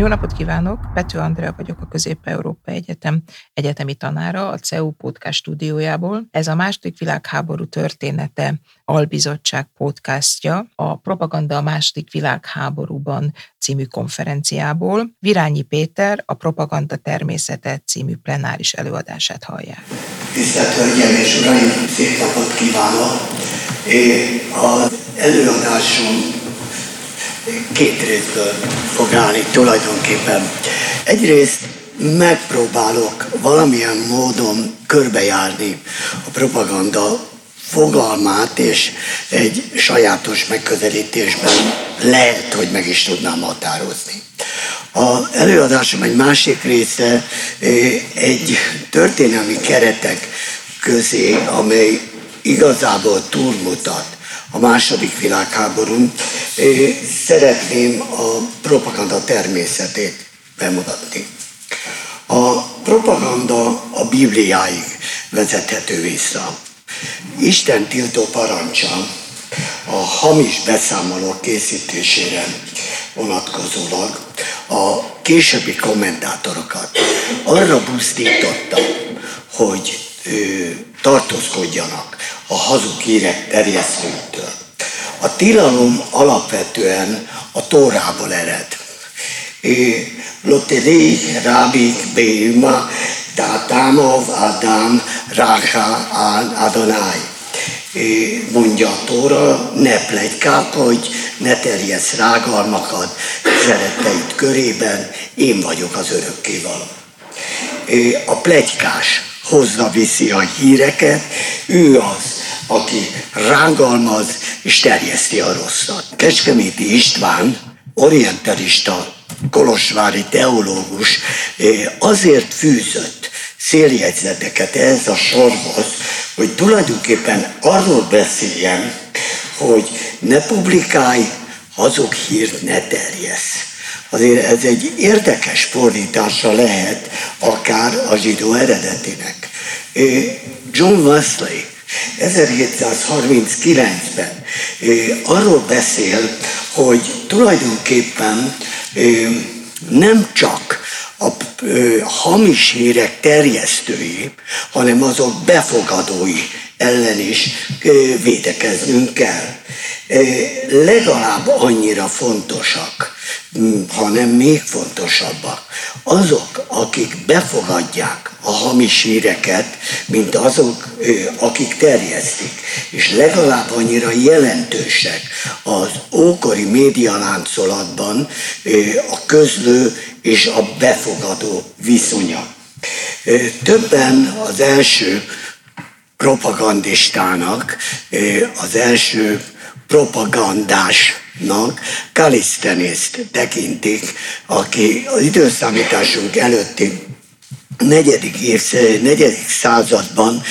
Jó napot kívánok! Pető Andrea vagyok a Közép-Európa Egyetem egyetemi tanára a CEU Podcast stúdiójából. Ez a második világháború története albizottság podcastja a Propaganda a második világháborúban című konferenciából. Virányi Péter a Propaganda természete című plenáris előadását hallják. Tisztelt Hölgyeim és Uraim, szép napot kívánok! Az előadásom két részből fog állni tulajdonképpen. Egyrészt megpróbálok valamilyen módon körbejárni a propaganda fogalmát, és egy sajátos megközelítésben lehet, hogy meg is tudnám határozni. A előadásom egy másik része egy történelmi keretek közé, amely igazából túlmutat a második világháborún, szeretném a propaganda természetét bemutatni. A propaganda a Bibliáig vezethető vissza. Isten tiltó parancsa a hamis beszámolók készítésére vonatkozólag a későbbi kommentátorokat arra buzdította, hogy tartózkodjanak a hazug hírek terjesztőtől. A tilalom alapvetően a Tórából ered. Loteri Rabik Béma Dátámov Adám Ráha Adonai. Mondja a Tóra, ne plegykálkodj, ne terjesz rágalmakat szeretteid körében, én vagyok az örökkévaló. A plegykás hozza viszi a híreket, ő az, aki rángalmaz és terjeszti a rosszat. Kecskeméti István, orientalista, kolosvári teológus azért fűzött széljegyzeteket ehhez a sorhoz, hogy tulajdonképpen arról beszéljen, hogy ne publikálj, hazug hírt ne terjesz. Azért ez egy érdekes fordítása lehet akár a zsidó eredetinek. John Wesley 1739-ben arról beszél, hogy tulajdonképpen nem csak a hamis hírek terjesztői, hanem azok befogadói ellen is védekeznünk kell. Legalább annyira fontosak hanem még fontosabbak. Azok, akik befogadják a hamis híreket, mint azok, akik terjesztik. És legalább annyira jelentősek az ókori médialáncolatban a közlő és a befogadó viszonya. Többen az első propagandistának, az első propagandásnak Kalisztenészt tekintik, aki az időszámításunk előtti negyedik, év, negyedik században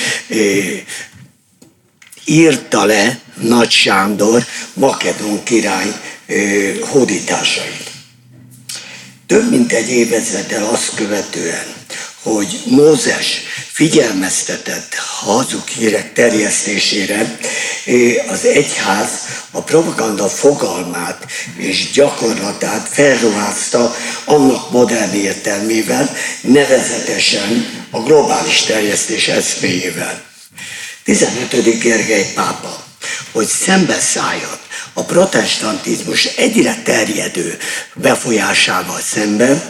írta le Nagy Sándor Makedón király hódításait. Több mint egy évezreddel azt követően, hogy Mózes figyelmeztetett hazug hírek terjesztésére, az egyház a propaganda fogalmát és gyakorlatát felruházta annak modern értelmével, nevezetesen a globális terjesztés eszméjével. 15. Gergely pápa, hogy szembeszálljon a protestantizmus egyre terjedő befolyásával szemben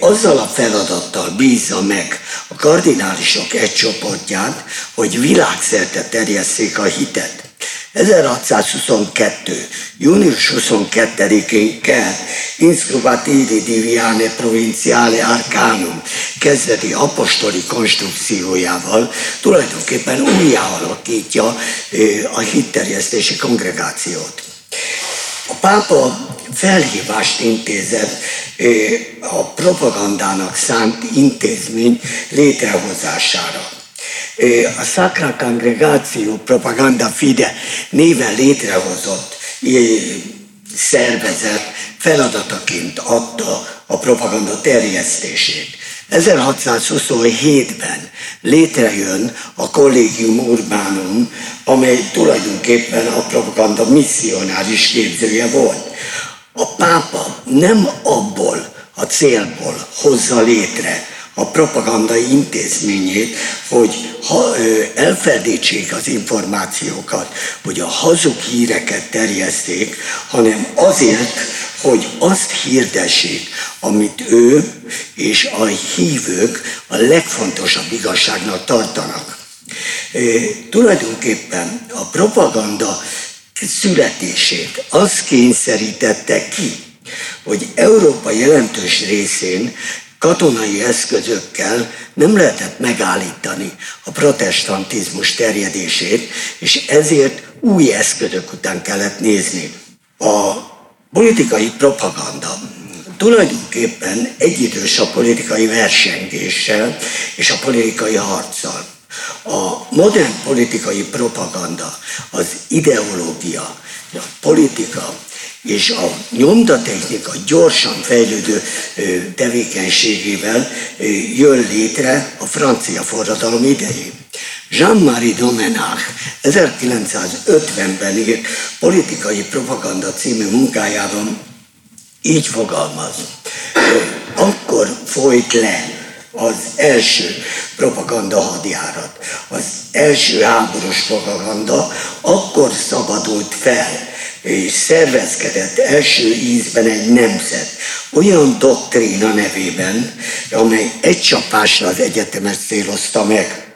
azzal a feladattal bízza meg a kardinálisok egy csoportját, hogy világszerte terjesszék a hitet. 1622. június 22-én kell Inscrubatidi Diviane Provinciale Arcanum kezdeti apostoli konstrukciójával tulajdonképpen újjá alakítja a hitterjesztési kongregációt. A pápa felhívást intézett a propagandának szánt intézmény létrehozására a Sacra Congregatio Propaganda Fide néven létrehozott szervezet feladataként adta a propaganda terjesztését. 1627-ben létrejön a Collegium Urbanum, amely tulajdonképpen a propaganda misszionáris képzője volt. A pápa nem abból a célból hozza létre a propaganda intézményét, hogy ha, elfedítsék az információkat, hogy a hazug híreket terjeszték, hanem azért, hogy azt hirdessék, amit ő és a hívők a legfontosabb igazságnak tartanak. E, tulajdonképpen a propaganda születését az kényszerítette ki, hogy Európa jelentős részén katonai eszközökkel nem lehetett megállítani a protestantizmus terjedését, és ezért új eszközök után kellett nézni. A politikai propaganda tulajdonképpen egyidős a politikai versengéssel és a politikai harccal. A modern politikai propaganda, az ideológia, a politika és a nyomdatechnika gyorsan fejlődő tevékenységével jön létre a francia forradalom idején. Jean-Marie Domenach 1950-ben írt politikai propaganda című munkájában így fogalmaz. Akkor folyt le az első propaganda hadjárat, az első háborús propaganda, akkor szabadult fel szervezkedett első ízben egy nemzet, olyan doktrína nevében, amely egy csapásra az egyetemet célozta meg.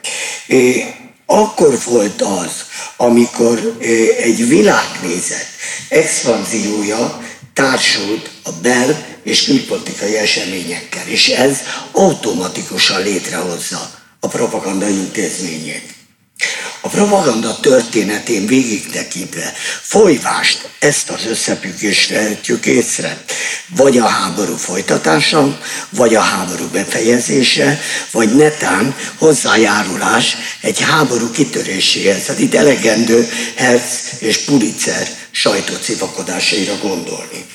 Akkor volt az, amikor egy világnézet expanziója társult a bel- és külpolitikai eseményekkel, és ez automatikusan létrehozza a propaganda intézményét. A propaganda történetén végig tekintve folyvást ezt az összefüggést vehetjük észre. Vagy a háború folytatása, vagy a háború befejezése, vagy netán hozzájárulás egy háború kitöréséhez. Hát itt elegendő Herz és Pulitzer sajtócivakodásaira gondolni.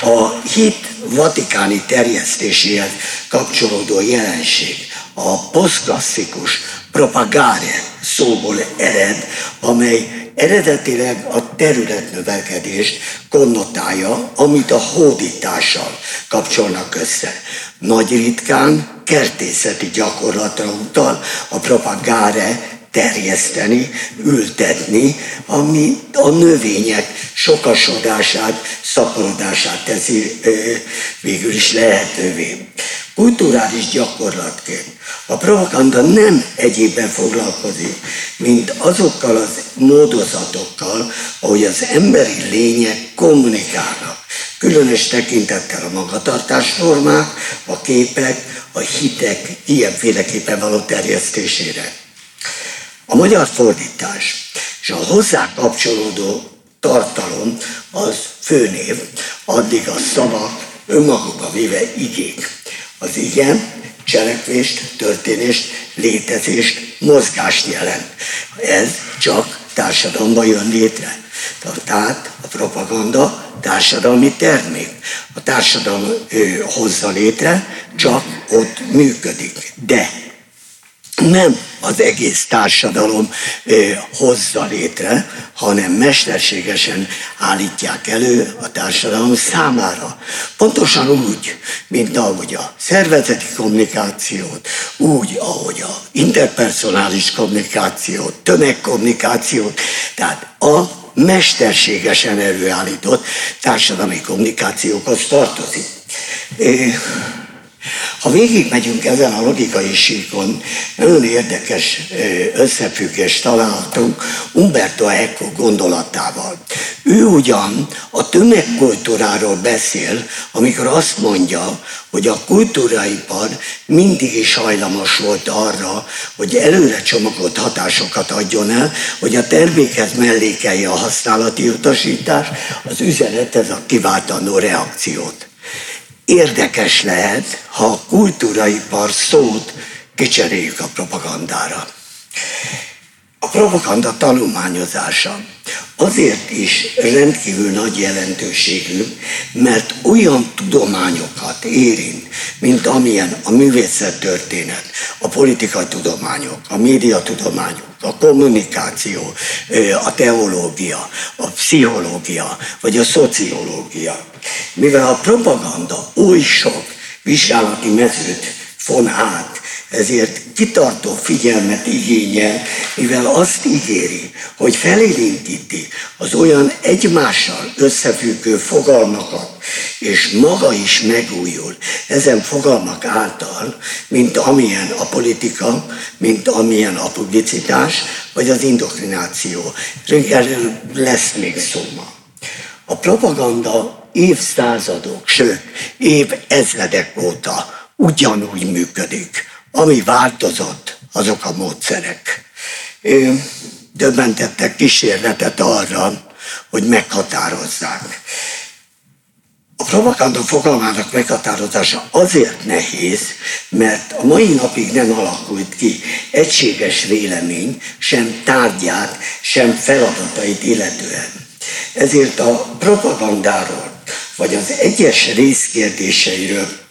A hit vatikáni terjesztéséhez kapcsolódó jelenség, a posztklasszikus propagare szóból ered, amely eredetileg a területnövekedést konnotálja, amit a hódítással kapcsolnak össze. Nagy ritkán kertészeti gyakorlatra utal a propagare terjeszteni, ültetni, ami a növények sokasodását, szaporodását teszi végül is lehetővé. Kulturális gyakorlatként a propaganda nem egyébben foglalkozik, mint azokkal az módozatokkal, ahogy az emberi lények kommunikálnak. Különös tekintettel a magatartásformák, a képek, a hitek ilyenféleképpen való terjesztésére. A magyar fordítás és a hozzá kapcsolódó tartalom az főnév, addig a szavak önmagukba véve igék. Az igen cselekvést, történést, létezést, mozgást jelent. Ez csak társadalomban jön létre. Tehát a propaganda társadalmi termék. A társadalom hozza létre, csak ott működik. De nem az egész társadalom hozza létre, hanem mesterségesen állítják elő a társadalom számára. Pontosan úgy, mint ahogy a szervezeti kommunikációt, úgy, ahogy a interpersonális kommunikációt, tömegkommunikációt, tehát a mesterségesen előállított társadalmi kommunikációkhoz tartozik. Ha végigmegyünk ezen a logikai síkon, nagyon érdekes összefüggést találhatunk Umberto Eco gondolatával. Ő ugyan a tömegkultúráról beszél, amikor azt mondja, hogy a kultúraipar mindig is hajlamos volt arra, hogy előre csomagolt hatásokat adjon el, hogy a termékhez mellékelje a használati utasítás, az üzenet ez a kiváltanó reakciót érdekes lehet, ha a kultúraipar szót kicseréljük a propagandára. A propaganda tanulmányozása azért is rendkívül nagy jelentőségű, mert olyan tudományokat érint, mint amilyen a művészettörténet, a politikai tudományok, a médiatudományok, a kommunikáció, a teológia, a pszichológia, vagy a szociológia. Mivel a propaganda oly sok vizsgálati mezőt von át, ezért kitartó figyelmet igényel, mivel azt ígéri, hogy felélénkíti az olyan egymással összefüggő fogalmakat, és maga is megújul ezen fogalmak által, mint amilyen a politika, mint amilyen a publicitás, vagy az indoktrináció. Erről lesz még szó ma. A propaganda évszázadok, sőt, év ezredek óta ugyanúgy működik. Ami változott, azok a módszerek. Döbbentettek kísérletet arra, hogy meghatározzák. A propaganda fogalmának meghatározása azért nehéz, mert a mai napig nem alakult ki egységes vélemény, sem tárgyát, sem feladatait illetően. Ezért a propagandáról, vagy az egyes részkérdéseiről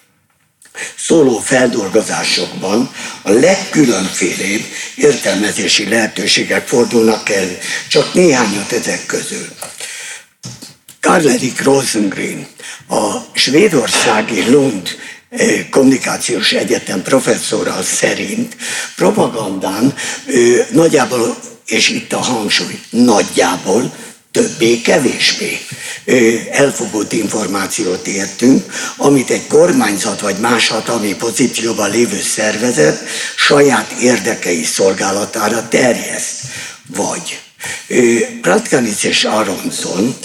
szóló feldolgozásokban a legkülönfélébb értelmezési lehetőségek fordulnak el, csak néhányat ezek közül. Karl-Erik Rosengren, a svédországi Lund eh, kommunikációs egyetem professzora szerint propagandán ő, nagyjából, és itt a hangsúly, nagyjából többé-kevésbé elfogott információt értünk, amit egy kormányzat vagy más hatalmi pozícióban lévő szervezet saját érdekei szolgálatára terjeszt. Vagy Pratkanic és Aronson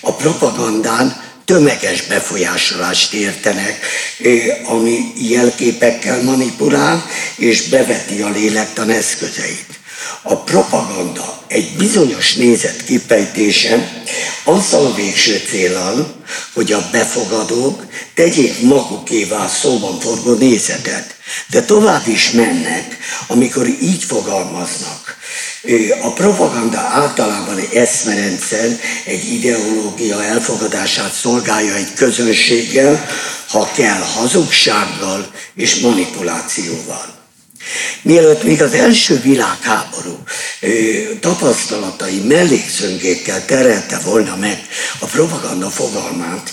a propagandán tömeges befolyásolást értenek, ami jelképekkel manipulál és beveti a lélektan eszközeit. A propaganda egy bizonyos nézet kifejtése azzal a végső célral, hogy a befogadók tegyék magukévá szóban forgó nézetet. De tovább is mennek, amikor így fogalmaznak. A propaganda általában egy eszmerendszer, egy ideológia elfogadását szolgálja egy közönséggel, ha kell hazugsággal és manipulációval. Mielőtt még az első világháború tapasztalatai mellékszöngékkel terelte volna meg a propaganda fogalmát,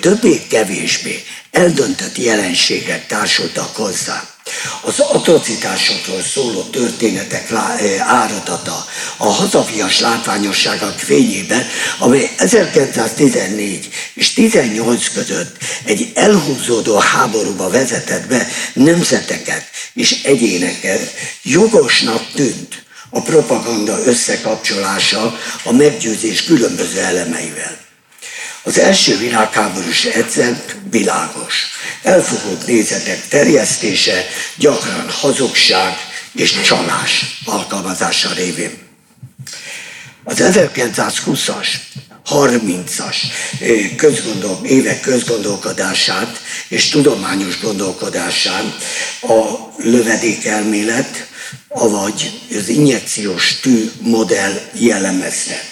többé-kevésbé eldöntött jelenségek társultak hozzá. Az atrocitásokról szóló történetek áradata a hazafias látványosságok fényében, amely 1914 és 18 között egy elhúzódó háborúba vezetett be nemzeteket és egyéneket, jogosnak tűnt a propaganda összekapcsolása a meggyőzés különböző elemeivel. Az első világháborús egyszer világos. Elfogott nézetek terjesztése, gyakran hazugság és csalás alkalmazása révén. Az 1920-as, 30-as közgondol, évek közgondolkodását és tudományos gondolkodásán a lövedékelmélet, avagy az injekciós tű modell jellemezte.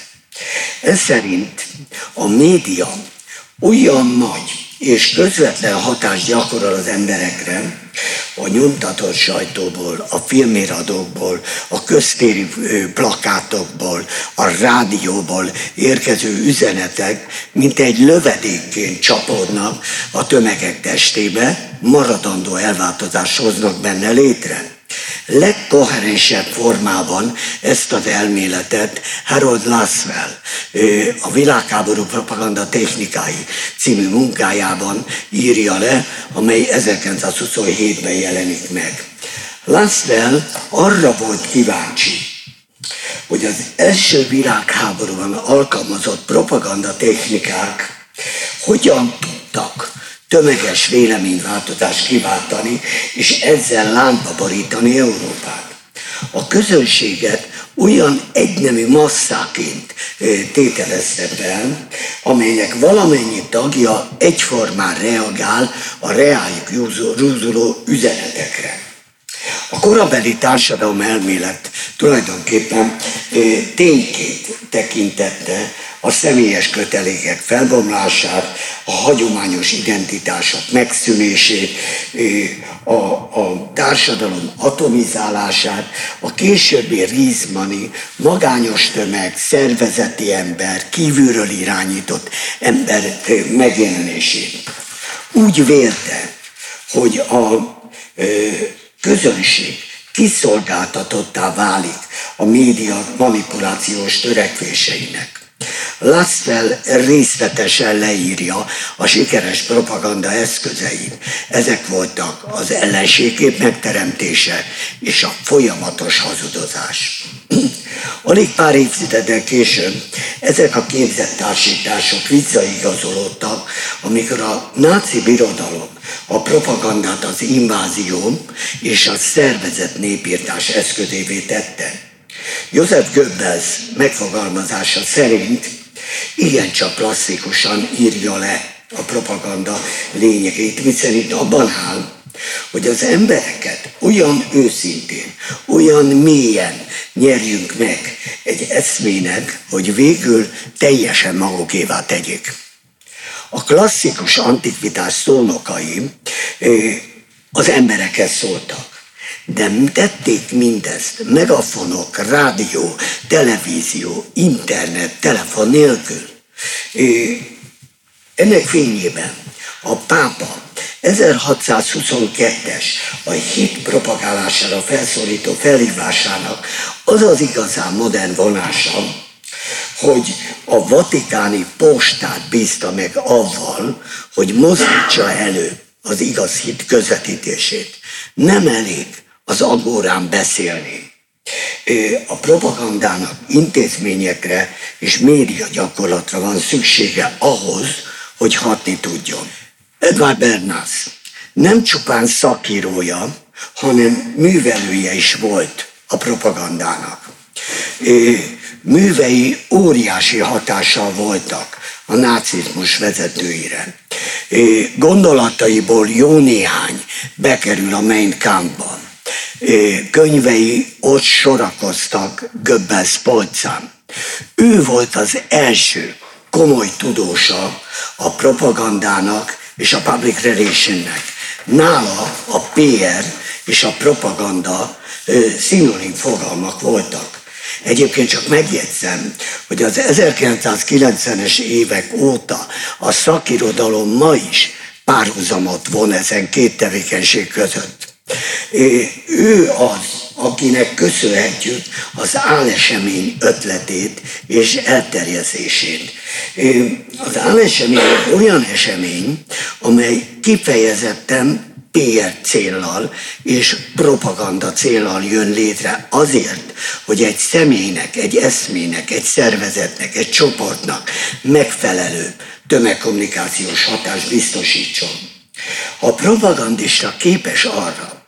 Ez szerint a média olyan nagy és közvetlen hatást gyakorol az emberekre, a nyomtatott sajtóból, a filmiradókból, a köztéri plakátokból, a rádióból érkező üzenetek, mint egy lövedékként csapódnak a tömegek testébe, maradandó elváltozást hoznak benne létre legkoherensebb formában ezt az elméletet Harold Laswell a világháború propaganda technikái című munkájában írja le, amely 1927-ben jelenik meg. Laswell arra volt kíváncsi, hogy az első világháborúban alkalmazott propaganda technikák hogyan tudtak tömeges véleményváltozást kiváltani, és ezzel lámpa borítani Európát. A közönséget olyan egynemű masszáként tételezte fel, amelynek valamennyi tagja egyformán reagál a reájuk rúzuló üzenetekre. A korabeli társadalom elmélet tulajdonképpen tényként tekintette a személyes kötelékek felbomlását, a hagyományos identitások megszűnését, a, a társadalom atomizálását, a későbbi rizmani, magányos tömeg, szervezeti ember, kívülről irányított ember megjelenését. Úgy vélte, hogy a közönség kiszolgáltatottá válik a média manipulációs törekvéseinek. Laszfel részletesen leírja a sikeres propaganda eszközeit. Ezek voltak az ellenségkép megteremtése és a folyamatos hazudozás. Alig pár évtizeddel később ezek a képzett társítások visszaigazolódtak, amikor a náci birodalom a propagandát az invázió és a szervezett népírtás eszközévé tette. József Goebbels megfogalmazása szerint igencsak klasszikusan írja le a propaganda lényegét, miszerint abban áll, hogy az embereket olyan őszintén, olyan mélyen nyerjünk meg egy eszmének, hogy végül teljesen magukévá tegyék. A klasszikus antikvitás szónokai az emberekhez szóltak. De tették mindezt megafonok, rádió, televízió, internet, telefon nélkül. Ennek fényében a pápa 1622-es a hit propagálására felszólító felhívásának az az igazán modern vonása, hogy a vatikáni postát bízta meg avval, hogy mozdítsa elő az igaz hit közvetítését. Nem elég az agórán beszélni. A propagandának intézményekre és média gyakorlatra van szüksége ahhoz, hogy hatni tudjon. Edward Bernays nem csupán szakírója, hanem művelője is volt a propagandának. Művei óriási hatással voltak a nácizmus vezetőire. Gondolataiból jó néhány bekerül a Mein Kampban. Könyvei ott sorakoztak Göbbels polcán. Ő volt az első komoly tudósa a propagandának és a public relationnek. Nála a PR és a propaganda szinonim fogalmak voltak. Egyébként csak megjegyzem, hogy az 1990-es évek óta a szakirodalom ma is párhuzamot von ezen két tevékenység között. Ő az, akinek köszönhetjük az álesemény ötletét és elterjesztését. Az álesemény olyan esemény, amely kifejezetten PR céllal és propaganda céllal jön létre azért, hogy egy személynek, egy eszmének, egy szervezetnek, egy csoportnak megfelelő tömegkommunikációs hatást biztosítson. A propagandista képes arra,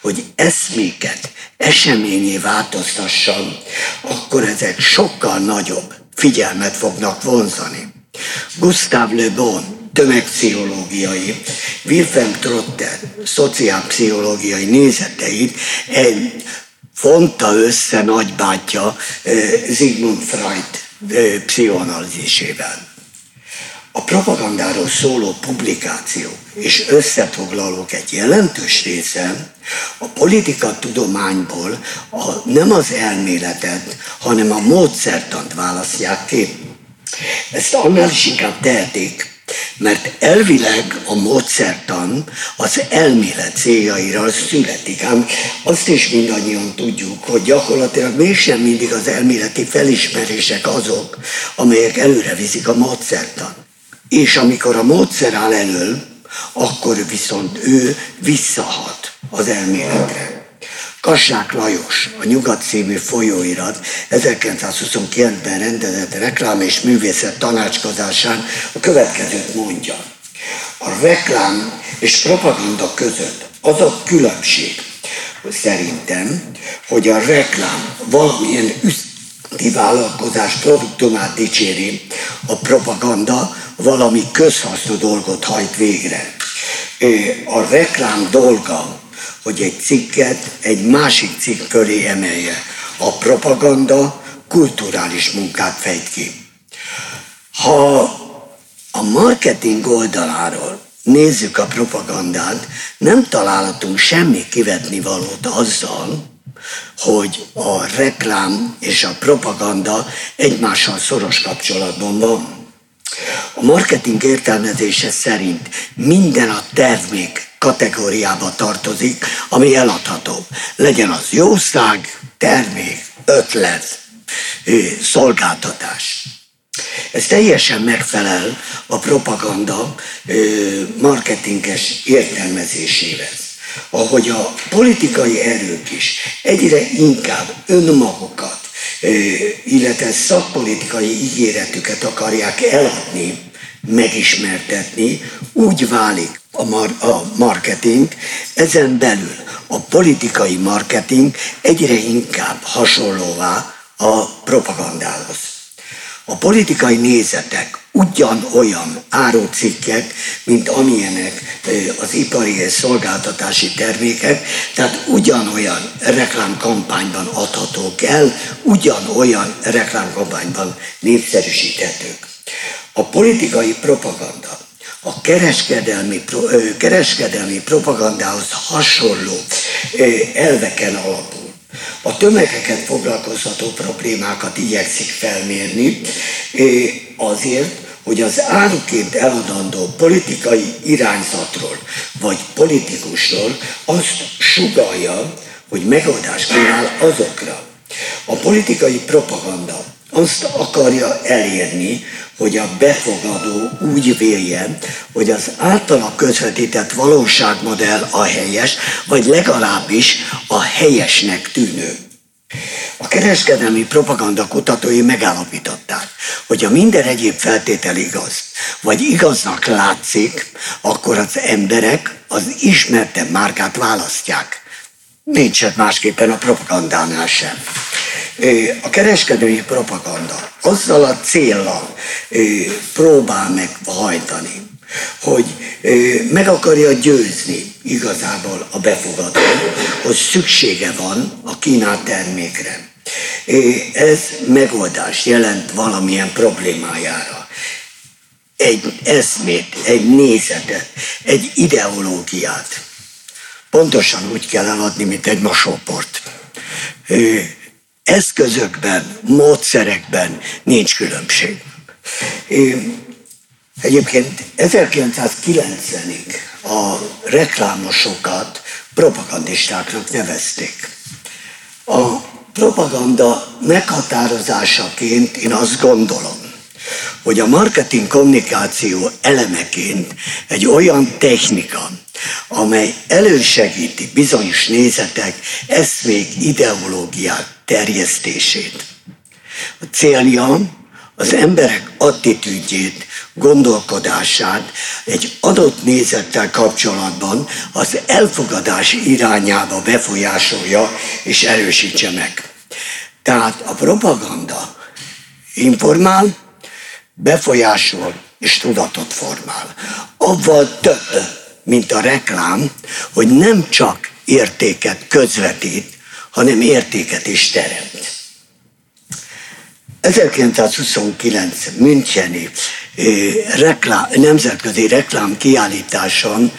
hogy eszméket eseményé változtasson, akkor ezek sokkal nagyobb figyelmet fognak vonzani. Gustav Le Bon tömegpszichológiai, Wilhelm Trotter szociálpszichológiai nézeteit egy fonta össze nagybátyja Sigmund Freud pszichoanalízisével. A propagandáról szóló publikációk és összefoglalók egy jelentős része a politika tudományból a, nem az elméletet, hanem a módszertant választják ki. Ezt annál is inkább tehetik, mert elvileg a módszertan az elmélet céljaira születik. Ám azt is mindannyian tudjuk, hogy gyakorlatilag mégsem mindig az elméleti felismerések azok, amelyek előre viszik a módszertan. És amikor a módszer áll elől, akkor viszont ő visszahat az elméletre. Kassák Lajos, a Nyugat című folyóirat 1929-ben rendezett reklám és művészet tanácskozásán a következőt mondja. A reklám és propaganda között az a különbség, szerintem, hogy a reklám valamilyen üzleti vállalkozás produktumát dicséri, a propaganda valami közhasznú dolgot hajt végre. A reklám dolga hogy egy cikket egy másik cikk fölé emelje. A propaganda kulturális munkát fejt ki. Ha a marketing oldaláról nézzük a propagandát, nem találhatunk semmi kivetni valót azzal, hogy a reklám és a propaganda egymással szoros kapcsolatban van. A marketing értelmezése szerint minden a termék kategóriába tartozik, ami eladható. Legyen az jószág, termék, ötlet, szolgáltatás. Ez teljesen megfelel a propaganda marketinges értelmezésével. Ahogy a politikai erők is egyre inkább önmagukat, illetve szakpolitikai ígéretüket akarják eladni, megismertetni, úgy válik a, mar- a marketing, ezen belül a politikai marketing egyre inkább hasonlóvá a propagandához. A politikai nézetek ugyanolyan árucikkek, mint amilyenek az ipari és szolgáltatási termékek, tehát ugyanolyan reklámkampányban adhatók el, ugyanolyan reklámkampányban népszerűsíthetők. A politikai propaganda a kereskedelmi, kereskedelmi propagandához hasonló elveken alapul a tömegeket foglalkoztató problémákat igyekszik felmérni, azért, hogy az áruként eladandó politikai irányzatról vagy politikusról azt sugalja, hogy megoldást kínál azokra. A politikai propaganda azt akarja elérni, hogy a befogadó úgy véljen, hogy az általa közvetített valóságmodell a helyes, vagy legalábbis a helyesnek tűnő. A kereskedelmi propaganda kutatói megállapították, hogy ha minden egyéb feltétel igaz, vagy igaznak látszik, akkor az emberek az ismertebb márkát választják. Nincs másképpen a propagandánál sem a kereskedői propaganda azzal a célral próbál meghajtani, hogy meg akarja győzni igazából a befogadó, hogy szüksége van a kínált termékre. Ez megoldás jelent valamilyen problémájára. Egy eszmét, egy nézetet, egy ideológiát. Pontosan úgy kell eladni, mint egy masóport eszközökben, módszerekben nincs különbség. Egyébként 1990-ig a reklámosokat propagandistáknak nevezték. A propaganda meghatározásaként én azt gondolom, hogy a marketing kommunikáció elemeként egy olyan technika, amely elősegíti bizonyos nézetek, eszmék, ideológiák terjesztését. A célja az emberek attitűdjét, gondolkodását egy adott nézettel kapcsolatban az elfogadás irányába befolyásolja és erősítse meg. Tehát a propaganda informál, befolyásol és tudatot formál. Avval több, mint a reklám, hogy nem csak értéket közvetít, hanem értéket is teremt. 1929 Müncheni reklám, nemzetközi reklám kiállításon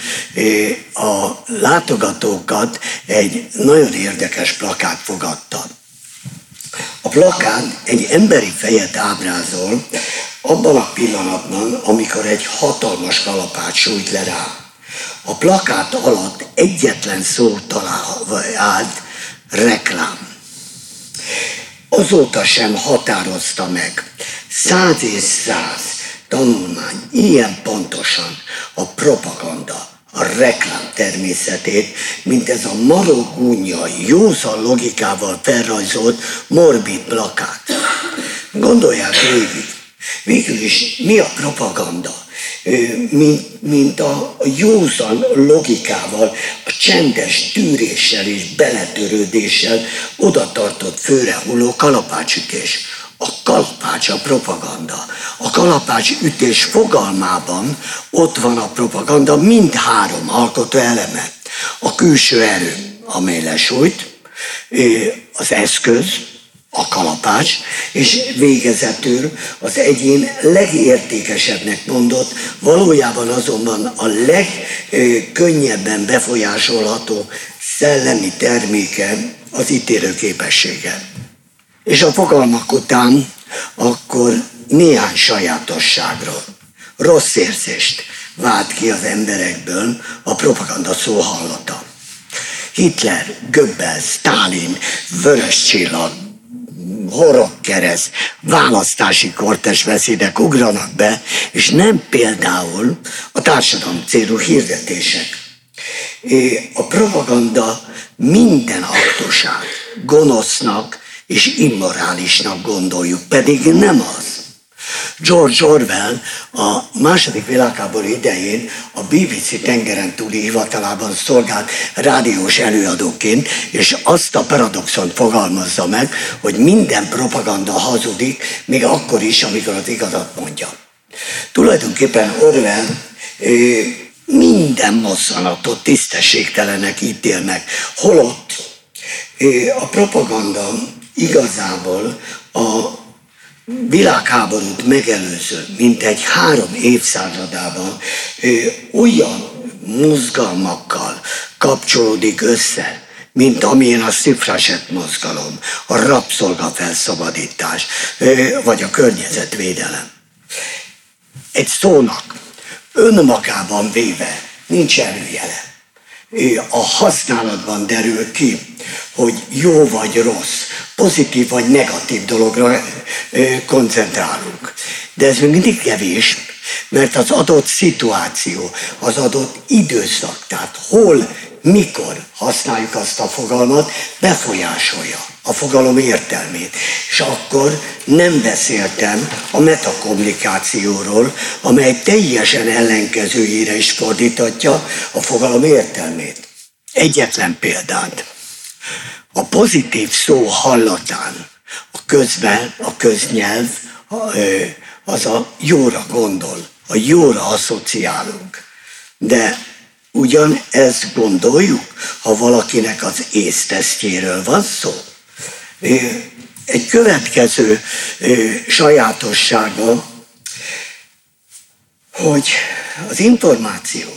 a látogatókat egy nagyon érdekes plakát fogadta. A plakát egy emberi fejet ábrázol abban a pillanatban, amikor egy hatalmas kalapát sújt le rá. A plakát alatt egyetlen szó találva állt, reklám. Azóta sem határozta meg száz és száz tanulmány ilyen pontosan a propaganda, a reklám természetét, mint ez a marogúnya, józan logikával felrajzolt morbid plakát. Gondolják végig, végül is mi a propaganda? Mint, a józan logikával, a csendes tűréssel és beletörődéssel oda tartott főre hulló kalapácsütés. A kalapács a propaganda. A kalapács ütés fogalmában ott van a propaganda mind három alkotó eleme. A külső erő, amely lesújt, az eszköz, a kalapács, és végezetül az egyén legértékesebbnek mondott, valójában azonban a legkönnyebben befolyásolható szellemi terméke az ítélő képessége. És a fogalmak után akkor néhány sajátosságról, rossz érzést vált ki az emberekből a propaganda szó hallata. Hitler, Goebbels, Stalin, Vörös Csillag, horogkereszt, választási kortes beszédek ugranak be, és nem például a társadalom célú hirdetések. A propaganda minden aktusát gonosznak és immorálisnak gondoljuk, pedig nem az. George Orwell a második világháború idején a BBC tengeren túli hivatalában szolgált rádiós előadóként, és azt a paradoxon fogalmazza meg, hogy minden propaganda hazudik, még akkor is, amikor az igazat mondja. Tulajdonképpen Orwell minden mozzanatot tisztességtelenek ítél meg, holott a propaganda igazából a világháborút megelőző, mint egy három évszázadában olyan mozgalmakkal kapcsolódik össze, mint amilyen a szifraset mozgalom, a rabszolga felszabadítás, vagy a környezetvédelem. Egy szónak önmagában véve nincs előjele. A használatban derül ki, hogy jó vagy rossz, pozitív vagy negatív dologra koncentrálunk. De ez még mindig kevés, mert az adott szituáció, az adott időszak, tehát hol, mikor használjuk azt a fogalmat, befolyásolja a fogalom értelmét. És akkor nem beszéltem a metakommunikációról, amely teljesen ellenkezőjére is fordítatja a fogalom értelmét. Egyetlen példát. A pozitív szó hallatán a közben, a köznyelv az a jóra gondol, a jóra asszociálunk. De ugyan ezt gondoljuk, ha valakinek az észtesztjéről van szó. Egy következő sajátossága, hogy az információ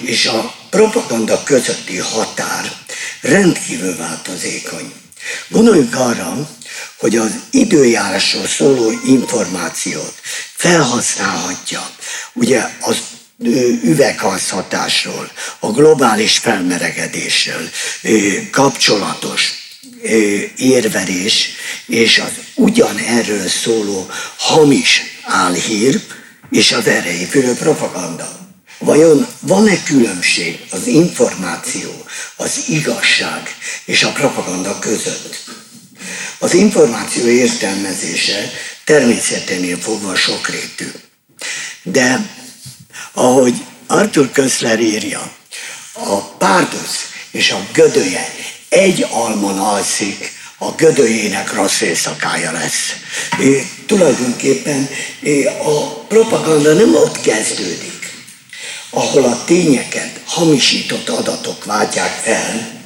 és a propaganda közötti határ rendkívül változékony. Gondoljunk arra, hogy az időjárásról szóló információt felhasználhatja ugye az üvegházhatásról, a globális felmelegedésről kapcsolatos érverés és az ugyanerről szóló hamis álhír és az erejépülő propaganda. Vajon van-e különbség az információ, az igazság és a propaganda között? Az információ értelmezése természeténél fogva sokrétű. De ahogy Arthur Köszler írja, a párdusz és a gödöje egy almon alszik, a gödöjének rossz éjszakája lesz. É, tulajdonképpen é, a propaganda nem ott kezdődik, ahol a tényeket hamisított adatok váltják fel,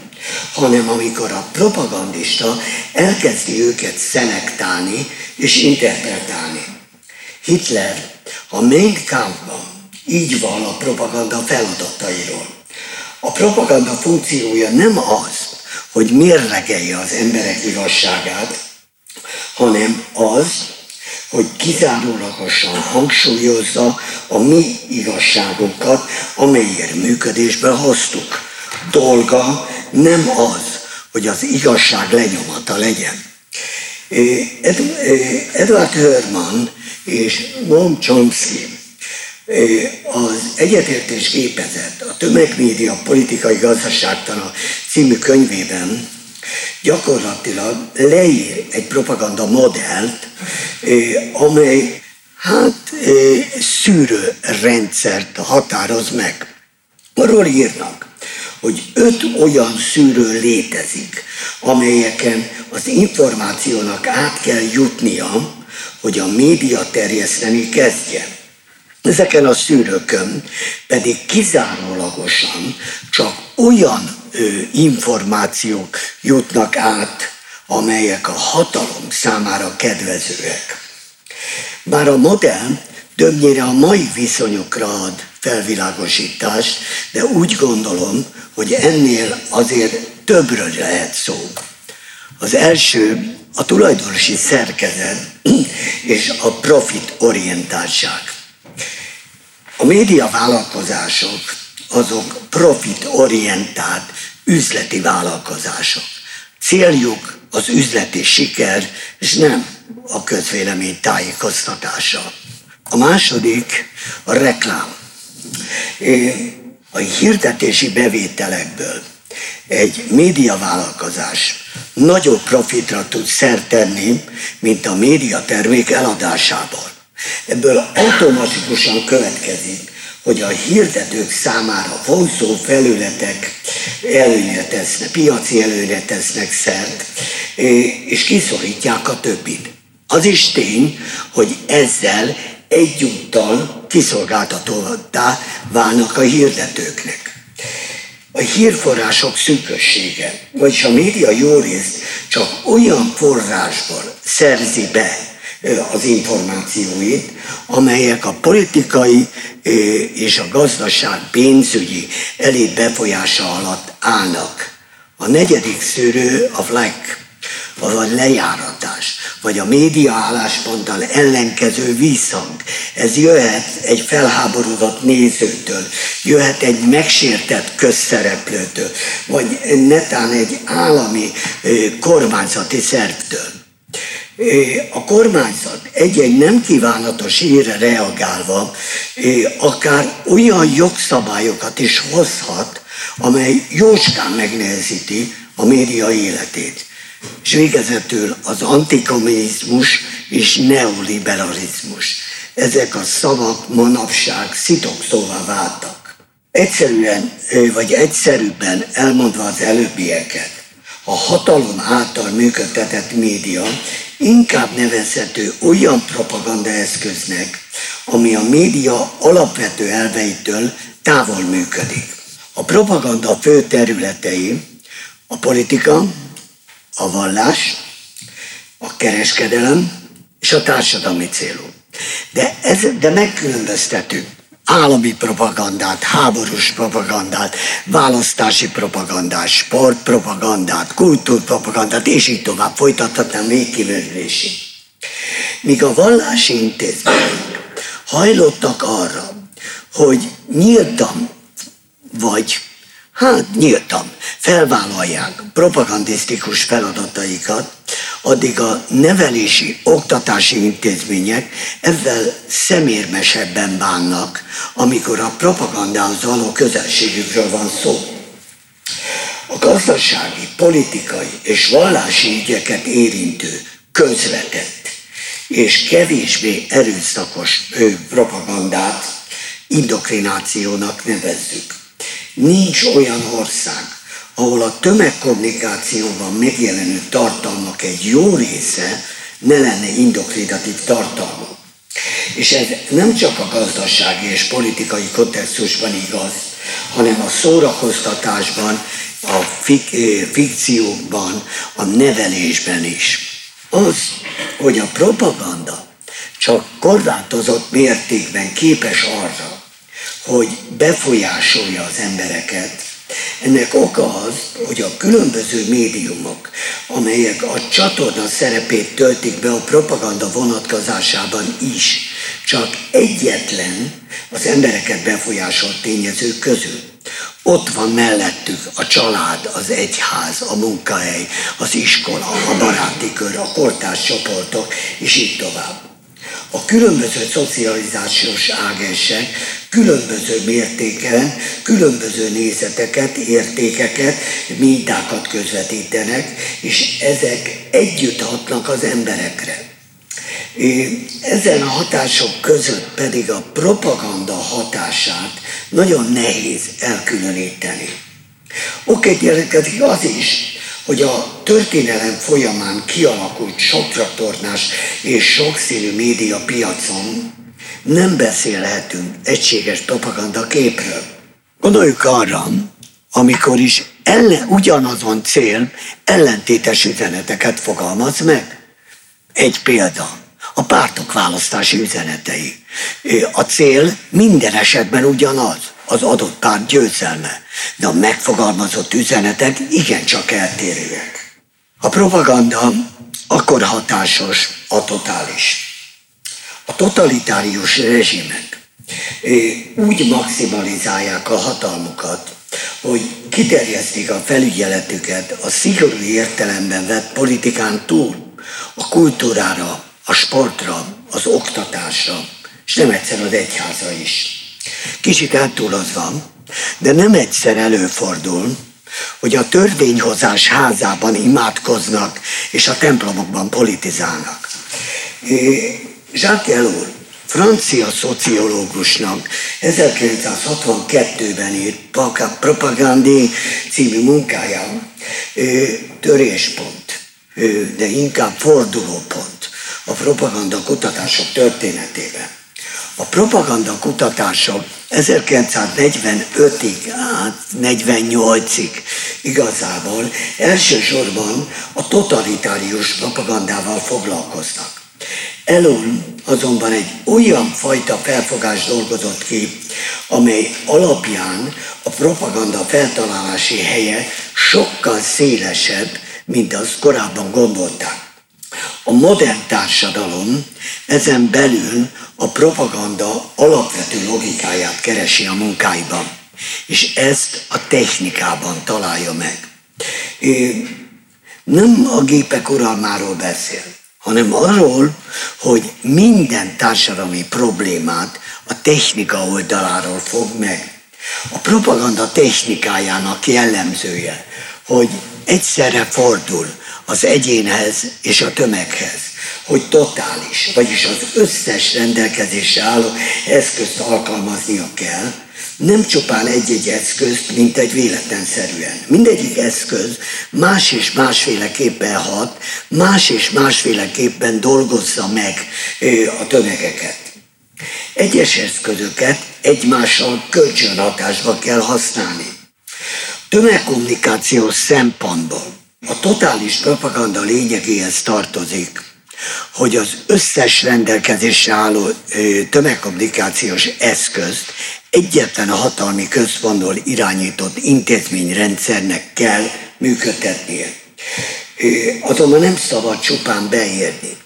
hanem amikor a propagandista elkezdi őket szelektálni és interpretálni. Hitler a Mein Kampfban így van a propaganda feladatairól. A propaganda funkciója nem az, hogy mérlegelje az emberek igazságát, hanem az, hogy kizárólagosan hangsúlyozza a mi igazságunkat, amelyért működésbe hoztuk. Dolga nem az, hogy az igazság lenyomata legyen. Edward Herman és Noam Chomsky az egyetértés gépezet, a tömegmédia politikai gazdaságtana című könyvében gyakorlatilag leír egy propaganda modellt, amely hát szűrő rendszert határoz meg. Arról írnak, hogy öt olyan szűrő létezik, amelyeken az információnak át kell jutnia, hogy a média terjeszteni kezdjen. Ezeken a szűrőkön pedig kizárólagosan csak olyan ö, információk jutnak át, amelyek a hatalom számára kedvezőek. Bár a modell többnyire a mai viszonyokra ad felvilágosítást, de úgy gondolom, hogy ennél azért többről lehet szó. Az első a tulajdonosi szerkezet és a profit orientáltság. A média vállalkozások azok profit orientált üzleti vállalkozások. Céljuk az üzleti siker, és nem a közvélemény tájékoztatása. A második a reklám. A hirdetési bevételekből egy médiavállalkozás nagyobb profitra tud szert tenni, mint a médiatermék eladásából. Ebből automatikusan következik, hogy a hirdetők számára vonzó felületek előnyre tesznek, piaci előnyre tesznek szert, és kiszorítják a többit. Az is tény, hogy ezzel egyúttal kiszolgáltatóvá válnak a hirdetőknek. A hírforrások szűkössége, vagyis a média jó részt csak olyan forrásból szerzi be az információit, amelyek a politikai és a gazdaság pénzügyi elég befolyása alatt állnak. A negyedik szűrő a flag, vagy lejáratás, vagy a média állásponttal ellenkező visszhang. Ez jöhet egy felháborodott nézőtől, jöhet egy megsértett közszereplőtől, vagy netán egy állami kormányzati szervtől a kormányzat egy-egy nem kívánatos hírre reagálva akár olyan jogszabályokat is hozhat, amely jócskán megnehezíti a média életét. És végezetül az antikommunizmus és neoliberalizmus. Ezek a szavak manapság szitokszóvá váltak. Egyszerűen, vagy egyszerűbben elmondva az előbbieket, a hatalom által működtetett média inkább nevezhető olyan propagandaeszköznek, ami a média alapvető elveitől távol működik. A propaganda fő területei a politika, a vallás, a kereskedelem és a társadalmi célú. De, ez, de megkülönböztetünk állami propagandát, háborús propagandát, választási propagandát, sportpropagandát, kultúrpropagandát, és így tovább folytathatnám végkívülésig. Míg a vallási intézmények hajlottak arra, hogy nyíltan vagy hát nyíltan felvállalják propagandisztikus feladataikat, addig a nevelési, oktatási intézmények ezzel szemérmesebben bánnak, amikor a propagandához való közelségükről van szó. A gazdasági, politikai és vallási ügyeket érintő közvetett és kevésbé erőszakos propagandát indokrinációnak nevezzük. Nincs olyan ország, ahol a tömegkommunikációban megjelenő tartalmak egy jó része ne lenne indoktrinatív tartalma. És ez nem csak a gazdasági és politikai kontextusban igaz, hanem a szórakoztatásban, a fik- fikciókban, a nevelésben is. Az, hogy a propaganda csak korlátozott mértékben képes arra, hogy befolyásolja az embereket, ennek oka az, hogy a különböző médiumok, amelyek a csatorna szerepét töltik be a propaganda vonatkozásában is, csak egyetlen az embereket befolyásolt tényezők közül. Ott van mellettük a család, az egyház, a munkahely, az iskola, a baráti kör, a kortárs csoportok, és így tovább. A különböző szocializációs ágensek különböző mértéken, különböző nézeteket, értékeket, mintákat közvetítenek, és ezek együtt hatnak az emberekre. Ezen a hatások között pedig a propaganda hatását nagyon nehéz elkülöníteni. Oké, gyerekedik az is, hogy a történelem folyamán kialakult sokcsatornás és sokszínű média piacon nem beszélhetünk egységes propaganda képről. Gondoljuk arra, amikor is ellen, ugyanazon cél ellentétes üzeneteket fogalmaz meg. Egy példa, a pártok választási üzenetei. A cél minden esetben ugyanaz, az adott párt győzelme, de a megfogalmazott üzenetek igencsak eltérőek. A propaganda akkor hatásos a totális. A totalitárius rezsimek úgy maximalizálják a hatalmukat, hogy kiterjesztik a felügyeletüket a szigorú értelemben vett politikán túl, a kultúrára, a sportra, az oktatásra, és nem egyszer az egyháza is. Kicsit eltúlozva, de nem egyszer előfordul, hogy a törvényhozás házában imádkoznak, és a templomokban politizálnak. Jacques Ellul, francia szociológusnak 1962-ben írt Propagandé című munkája töréspont, de inkább fordulópont a propaganda kutatások történetében. A propaganda kutatások 1945-ig, át 48-ig igazából elsősorban a totalitárius propagandával foglalkoznak. Elon azonban egy olyan fajta felfogást dolgozott ki, amely alapján a propaganda feltalálási helye sokkal szélesebb, mint azt korábban gondolták. A modern társadalom ezen belül a propaganda alapvető logikáját keresi a munkáiban, és ezt a technikában találja meg. Nem a gépek uralmáról beszél, hanem arról, hogy minden társadalmi problémát a technika oldaláról fog meg. A propaganda technikájának jellemzője, hogy egyszerre fordul az egyénhez és a tömeghez, hogy totális, vagyis az összes rendelkezésre álló eszközt alkalmaznia kell, nem csupán egy-egy eszközt, mint egy véletlenszerűen. Mindegyik eszköz más és másféleképpen hat, más és másféleképpen dolgozza meg a tömegeket. Egyes eszközöket egymással kölcsönhatásba kell használni. Tömegkommunikációs szempontból a totális propaganda lényegéhez tartozik, hogy az összes rendelkezésre álló tömegkommunikációs eszközt egyetlen a hatalmi központból irányított intézményrendszernek kell működtetnie. Azonban nem szabad csupán beérni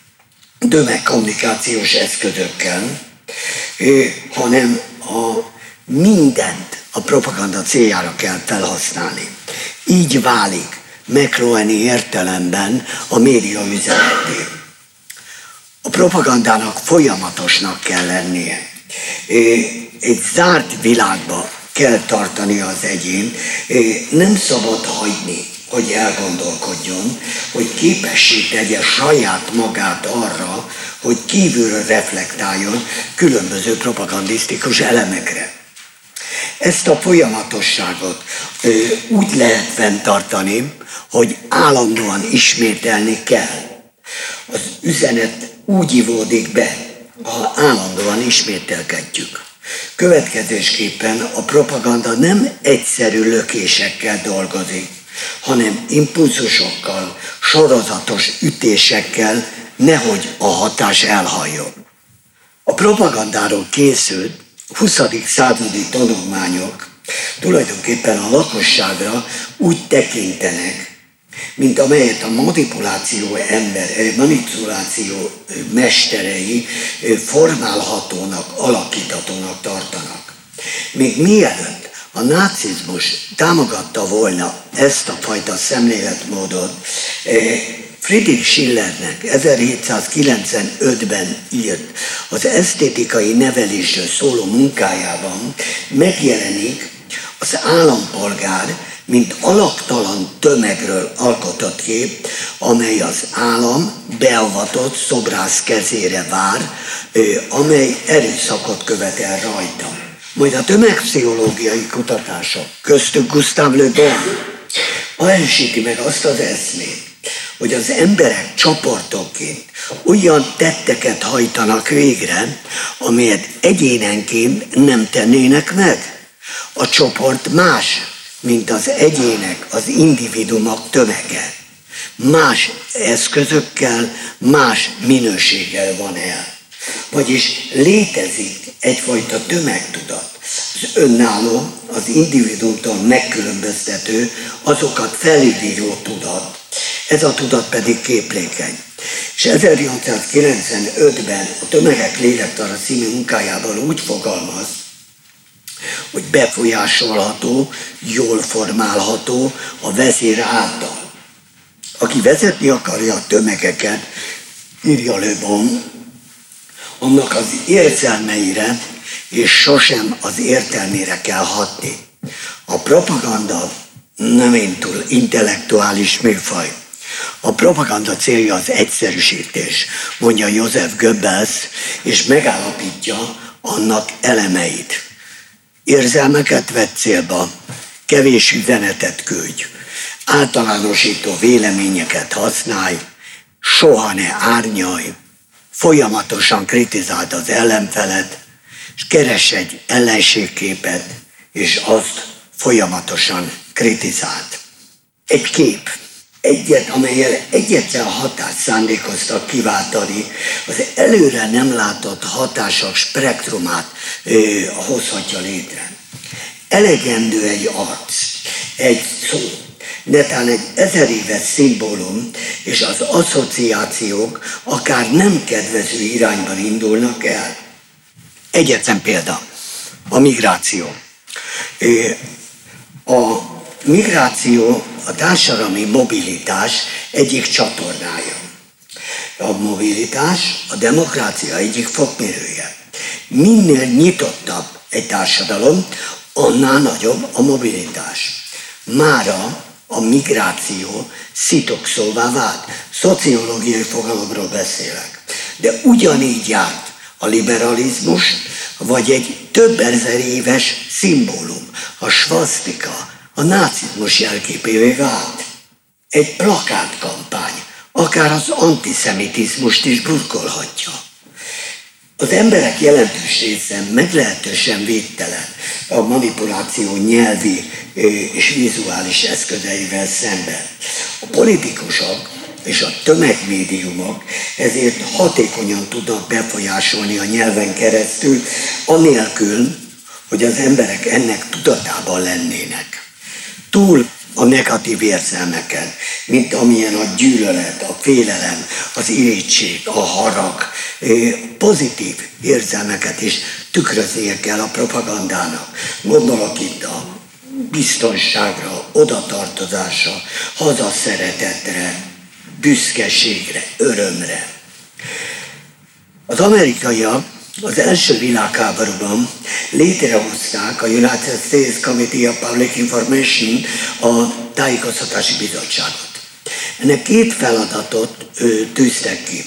tömegkommunikációs eszközökkel, hanem a mindent a propaganda céljára kell felhasználni. Így válik McLuhani értelemben a média üzeneté. A propagandának folyamatosnak kell lennie. Egy zárt világba kell tartani az egyén, nem szabad hagyni, hogy elgondolkodjon, hogy képessé tegye saját magát arra, hogy kívülről reflektáljon különböző propagandisztikus elemekre. Ezt a folyamatosságot úgy lehet fenntartani, hogy állandóan ismételni kell. Az üzenet úgy ivódik be, ha állandóan ismételkedjük. Következésképpen a propaganda nem egyszerű lökésekkel dolgozik, hanem impulzusokkal, sorozatos ütésekkel, nehogy a hatás elhajjon. A propagandáról készült 20. századi tanulmányok tulajdonképpen a lakosságra úgy tekintenek, mint amelyet a manipuláció ember, eh, manipuláció mesterei eh, formálhatónak, alakíthatónak tartanak. Még mielőtt a nácizmus támogatta volna ezt a fajta szemléletmódot, eh, Friedrich Schillernek 1795-ben írt az esztétikai nevelésről szóló munkájában megjelenik az állampolgár, mint alaktalan tömegről alkotott kép, amely az állam beavatott szobrász kezére vár, amely erőszakot követel rajta. Majd a tömegpszichológiai kutatások, köztük Gustav Le Bon, erősíti meg azt az eszmét, hogy az emberek csoportonként olyan tetteket hajtanak végre, amelyet egyénenként nem tennének meg. A csoport más, mint az egyének, az individumok tömege. Más eszközökkel, más minőséggel van el. Vagyis létezik egyfajta tömegtudat. Az önálló, az individuumtól megkülönböztető, azokat felülíró tudat. Ez a tudat pedig képlékeny. És 1895-ben a Tömegek Lélektara című munkájában úgy fogalmaz, hogy befolyásolható, jól formálható a vezér által. Aki vezetni akarja a tömegeket, írja Le annak az érzelmeire és sosem az értelmére kell hatni. A propaganda nem túl intellektuális műfaj. A propaganda célja az egyszerűsítés, mondja József Goebbels, és megállapítja annak elemeit. Érzelmeket vett célba, kevés üzenetet küldj, általánosító véleményeket használj, soha ne árnyalj, folyamatosan kritizáld az ellenfelet, és keres egy ellenségképet, és azt folyamatosan kritizált. Egy kép, egyet, amelyel egyetlen hatást szándékoztak kiváltani, az előre nem látott hatások spektrumát ö, hozhatja létre. Elegendő egy arc, egy szó, netán egy ezer éves szimbólum, és az asszociációk akár nem kedvező irányban indulnak el. Egyetlen példa, a migráció. A migráció a társadalmi mobilitás egyik csatornája. A mobilitás a demokrácia egyik fokmérője. Minél nyitottabb egy társadalom, annál nagyobb a mobilitás. Mára a migráció szitokszóvá vált. Szociológiai fogalomról beszélek. De ugyanígy járt a liberalizmus, vagy egy több ezer éves szimbólum, a svasztika, a nácizmus jelképévé vált. Egy plakátkampány, akár az antiszemitizmust is burkolhatja. Az emberek jelentős része meglehetősen védtelen a manipuláció nyelvi és vizuális eszközeivel szemben. A politikusok és a tömegmédiumok ezért hatékonyan tudnak befolyásolni a nyelven keresztül, anélkül, hogy az emberek ennek tudatában lennének. Túl a negatív érzelmeken, mint amilyen a gyűlölet, a félelem, az irítség, a harag, pozitív érzelmeket is tükröznie kell a propagandának. Gondolok itt a biztonságra, odatartozásra, hazaszeretetre, büszkeségre, örömre. Az amerikaiak az első világháborúban létrehozták a United States Committee of Public Information, a tájékoztatási bizottságot. Ennek két feladatot ő, tűztek ki.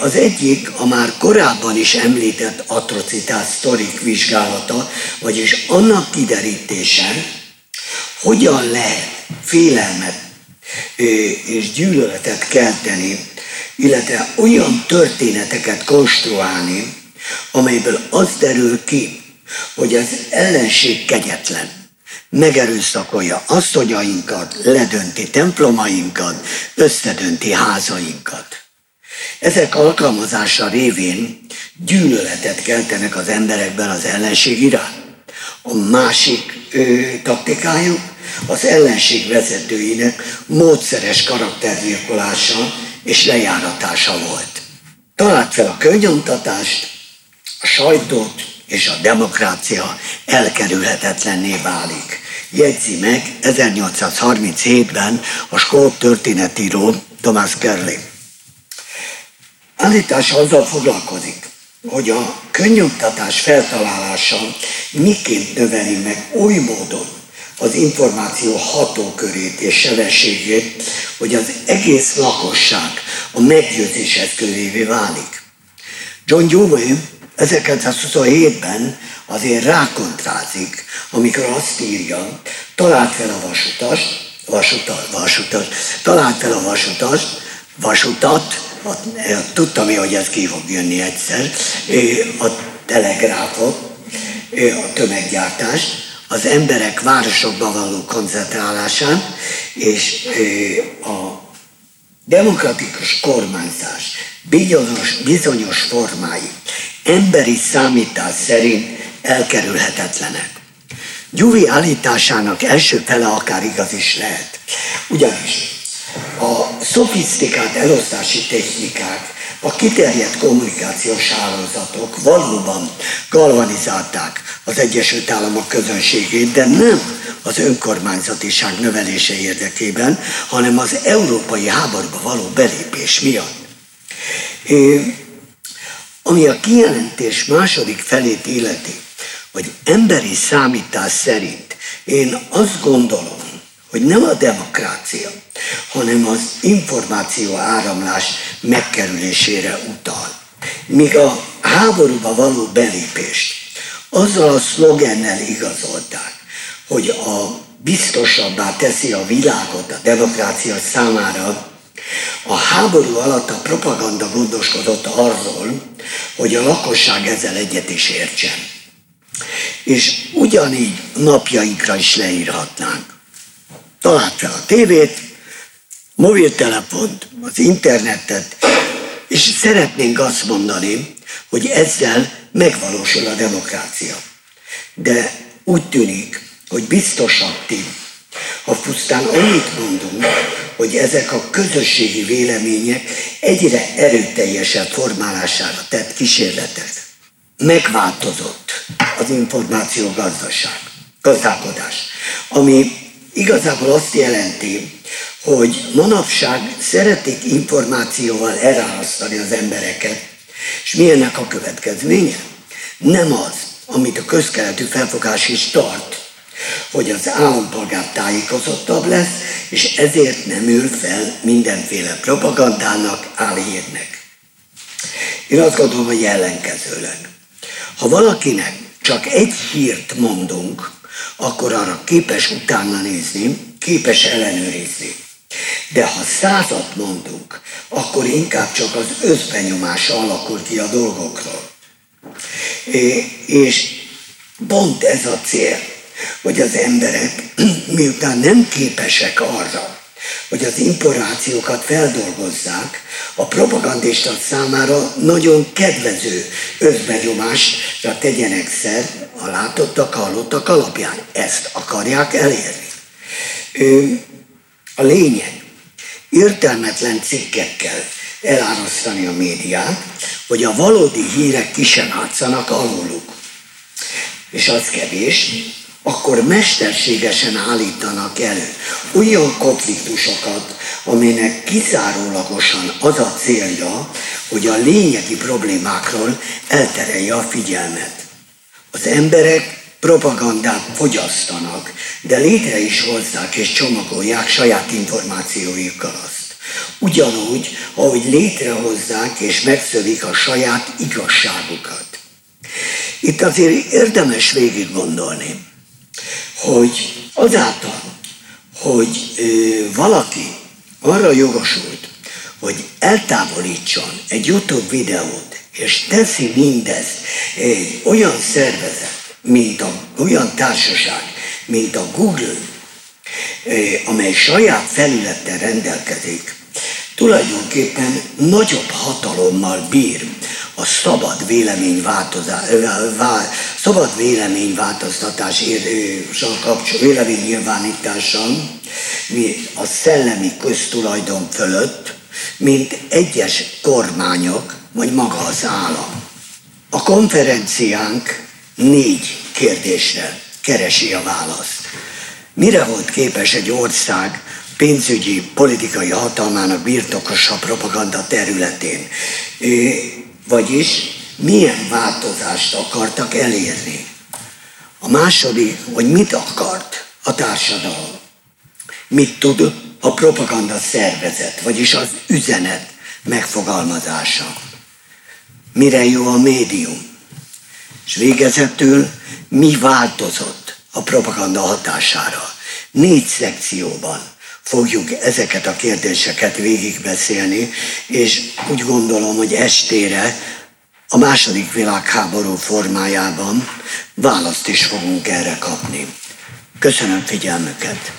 Az egyik a már korábban is említett atrocitás sztorik vizsgálata, vagyis annak kiderítése, hogyan lehet félelmet és gyűlöletet kelteni illetve olyan történeteket konstruálni, amelyből az derül ki, hogy az ellenség kegyetlen, megerőszakolja asszonyainkat, ledönti templomainkat, összedönti házainkat. Ezek alkalmazása révén gyűlöletet keltenek az emberekben az ellenség iránt. A másik ö, taktikájuk az ellenség vezetőinek módszeres karaktergyilkolása, és lejáratása volt. Talált fel a könyvnyomtatást, a sajtót és a demokrácia elkerülhetetlenné válik. Jegyzi meg 1837-ben a skót történetíró Thomas Curley. Állítása azzal foglalkozik, hogy a könyvnyomtatás feltalálása miként növeli meg oly módon az információ hatókörét és sebességét, hogy az egész lakosság a meggyőzés eszközévé válik. John Dewey 1927-ben azért rákontrázik, amikor azt írja, talált fel a vasutast, vasutas, vasutas, talált fel a vasutas, vasutat, tudtam én, hogy ez ki fog jönni egyszer, a telegráfot, a tömeggyártást, az emberek városokba való koncentrálásán, és a demokratikus kormányzás bizonyos, bizonyos formái emberi számítás szerint elkerülhetetlenek. Gyuvi állításának első fele akár igaz is lehet. Ugyanis a szofisztikált elosztási technikák, a kiterjedt kommunikációs hálózatok valóban galvanizálták az Egyesült Államok közönségét, de nem az önkormányzatiság növelése érdekében, hanem az európai háborúba való belépés miatt. É, ami a kijelentés második felét illeti, hogy emberi számítás szerint én azt gondolom, hogy nem a demokrácia, hanem az információ áramlás megkerülésére utal. Míg a háborúba való belépést azzal a szlogennel igazolták, hogy a biztosabbá teszi a világot a demokrácia számára, a háború alatt a propaganda gondoskodott arról, hogy a lakosság ezzel egyet is értsen. És ugyanígy napjainkra is leírhatnánk. Talált fel a tévét, mobiltelefont, az internetet, és szeretnénk azt mondani, hogy ezzel megvalósul a demokrácia. De úgy tűnik, hogy biztosabb ti, ha pusztán annyit mondunk, hogy ezek a közösségi vélemények egyre erőteljesebb formálására tett kísérletek. Megváltozott az információ gazdaság, gazdálkodás, ami igazából azt jelenti, hogy manapság szeretik információval elárasztani az embereket. És milyennek a következménye? Nem az, amit a közkeletű felfogás is tart, hogy az állampolgár tájékozottabb lesz, és ezért nem ül fel mindenféle propagandának, álhírnek. Én azt gondolom, hogy ellenkezőleg. Ha valakinek csak egy hírt mondunk, akkor arra képes utána nézni, képes ellenőrizni. De ha százat mondunk, akkor inkább csak az összbenyomása alakul ki a dolgokról. És pont ez a cél, hogy az emberek miután nem képesek arra, hogy az információkat feldolgozzák, a propagandista számára nagyon kedvező összbenyomásra tegyenek szer a látottak, hallottak alapján. Ezt akarják elérni. A lényeg, értelmetlen cikkekkel elárasztani a médiát, hogy a valódi hírek ki sem átszanak aluluk. És az kevés, akkor mesterségesen állítanak elő olyan konfliktusokat, aminek kizárólagosan az a célja, hogy a lényegi problémákról elterelje a figyelmet. Az emberek propagandát fogyasztanak, de létre is hozzák és csomagolják saját információjukkal azt. Ugyanúgy, ahogy létrehozzák és megszövik a saját igazságukat. Itt azért érdemes végig gondolni, hogy azáltal, hogy ö, valaki arra jogosult, hogy eltávolítson egy YouTube videót, és teszi mindezt egy olyan szervezet, mint a, olyan társaság, mint a Google, amely saját felülettel rendelkezik, tulajdonképpen nagyobb hatalommal bír a szabad véleményváltozás, szabad véleményváltoztatás véleménynyilvánítással, a szellemi köztulajdon fölött, mint egyes kormányok, vagy maga az állam. A konferenciánk négy kérdésre keresi a választ. Mire volt képes egy ország pénzügyi, politikai hatalmának birtokosa propaganda területén? Vagyis milyen változást akartak elérni? A második, hogy mit akart a társadalom? Mit tud a propaganda szervezet, vagyis az üzenet megfogalmazása? Mire jó a médium? És végezetül mi változott a propaganda hatására? Négy szekcióban fogjuk ezeket a kérdéseket végigbeszélni, és úgy gondolom, hogy estére a második világháború formájában választ is fogunk erre kapni. Köszönöm figyelmüket!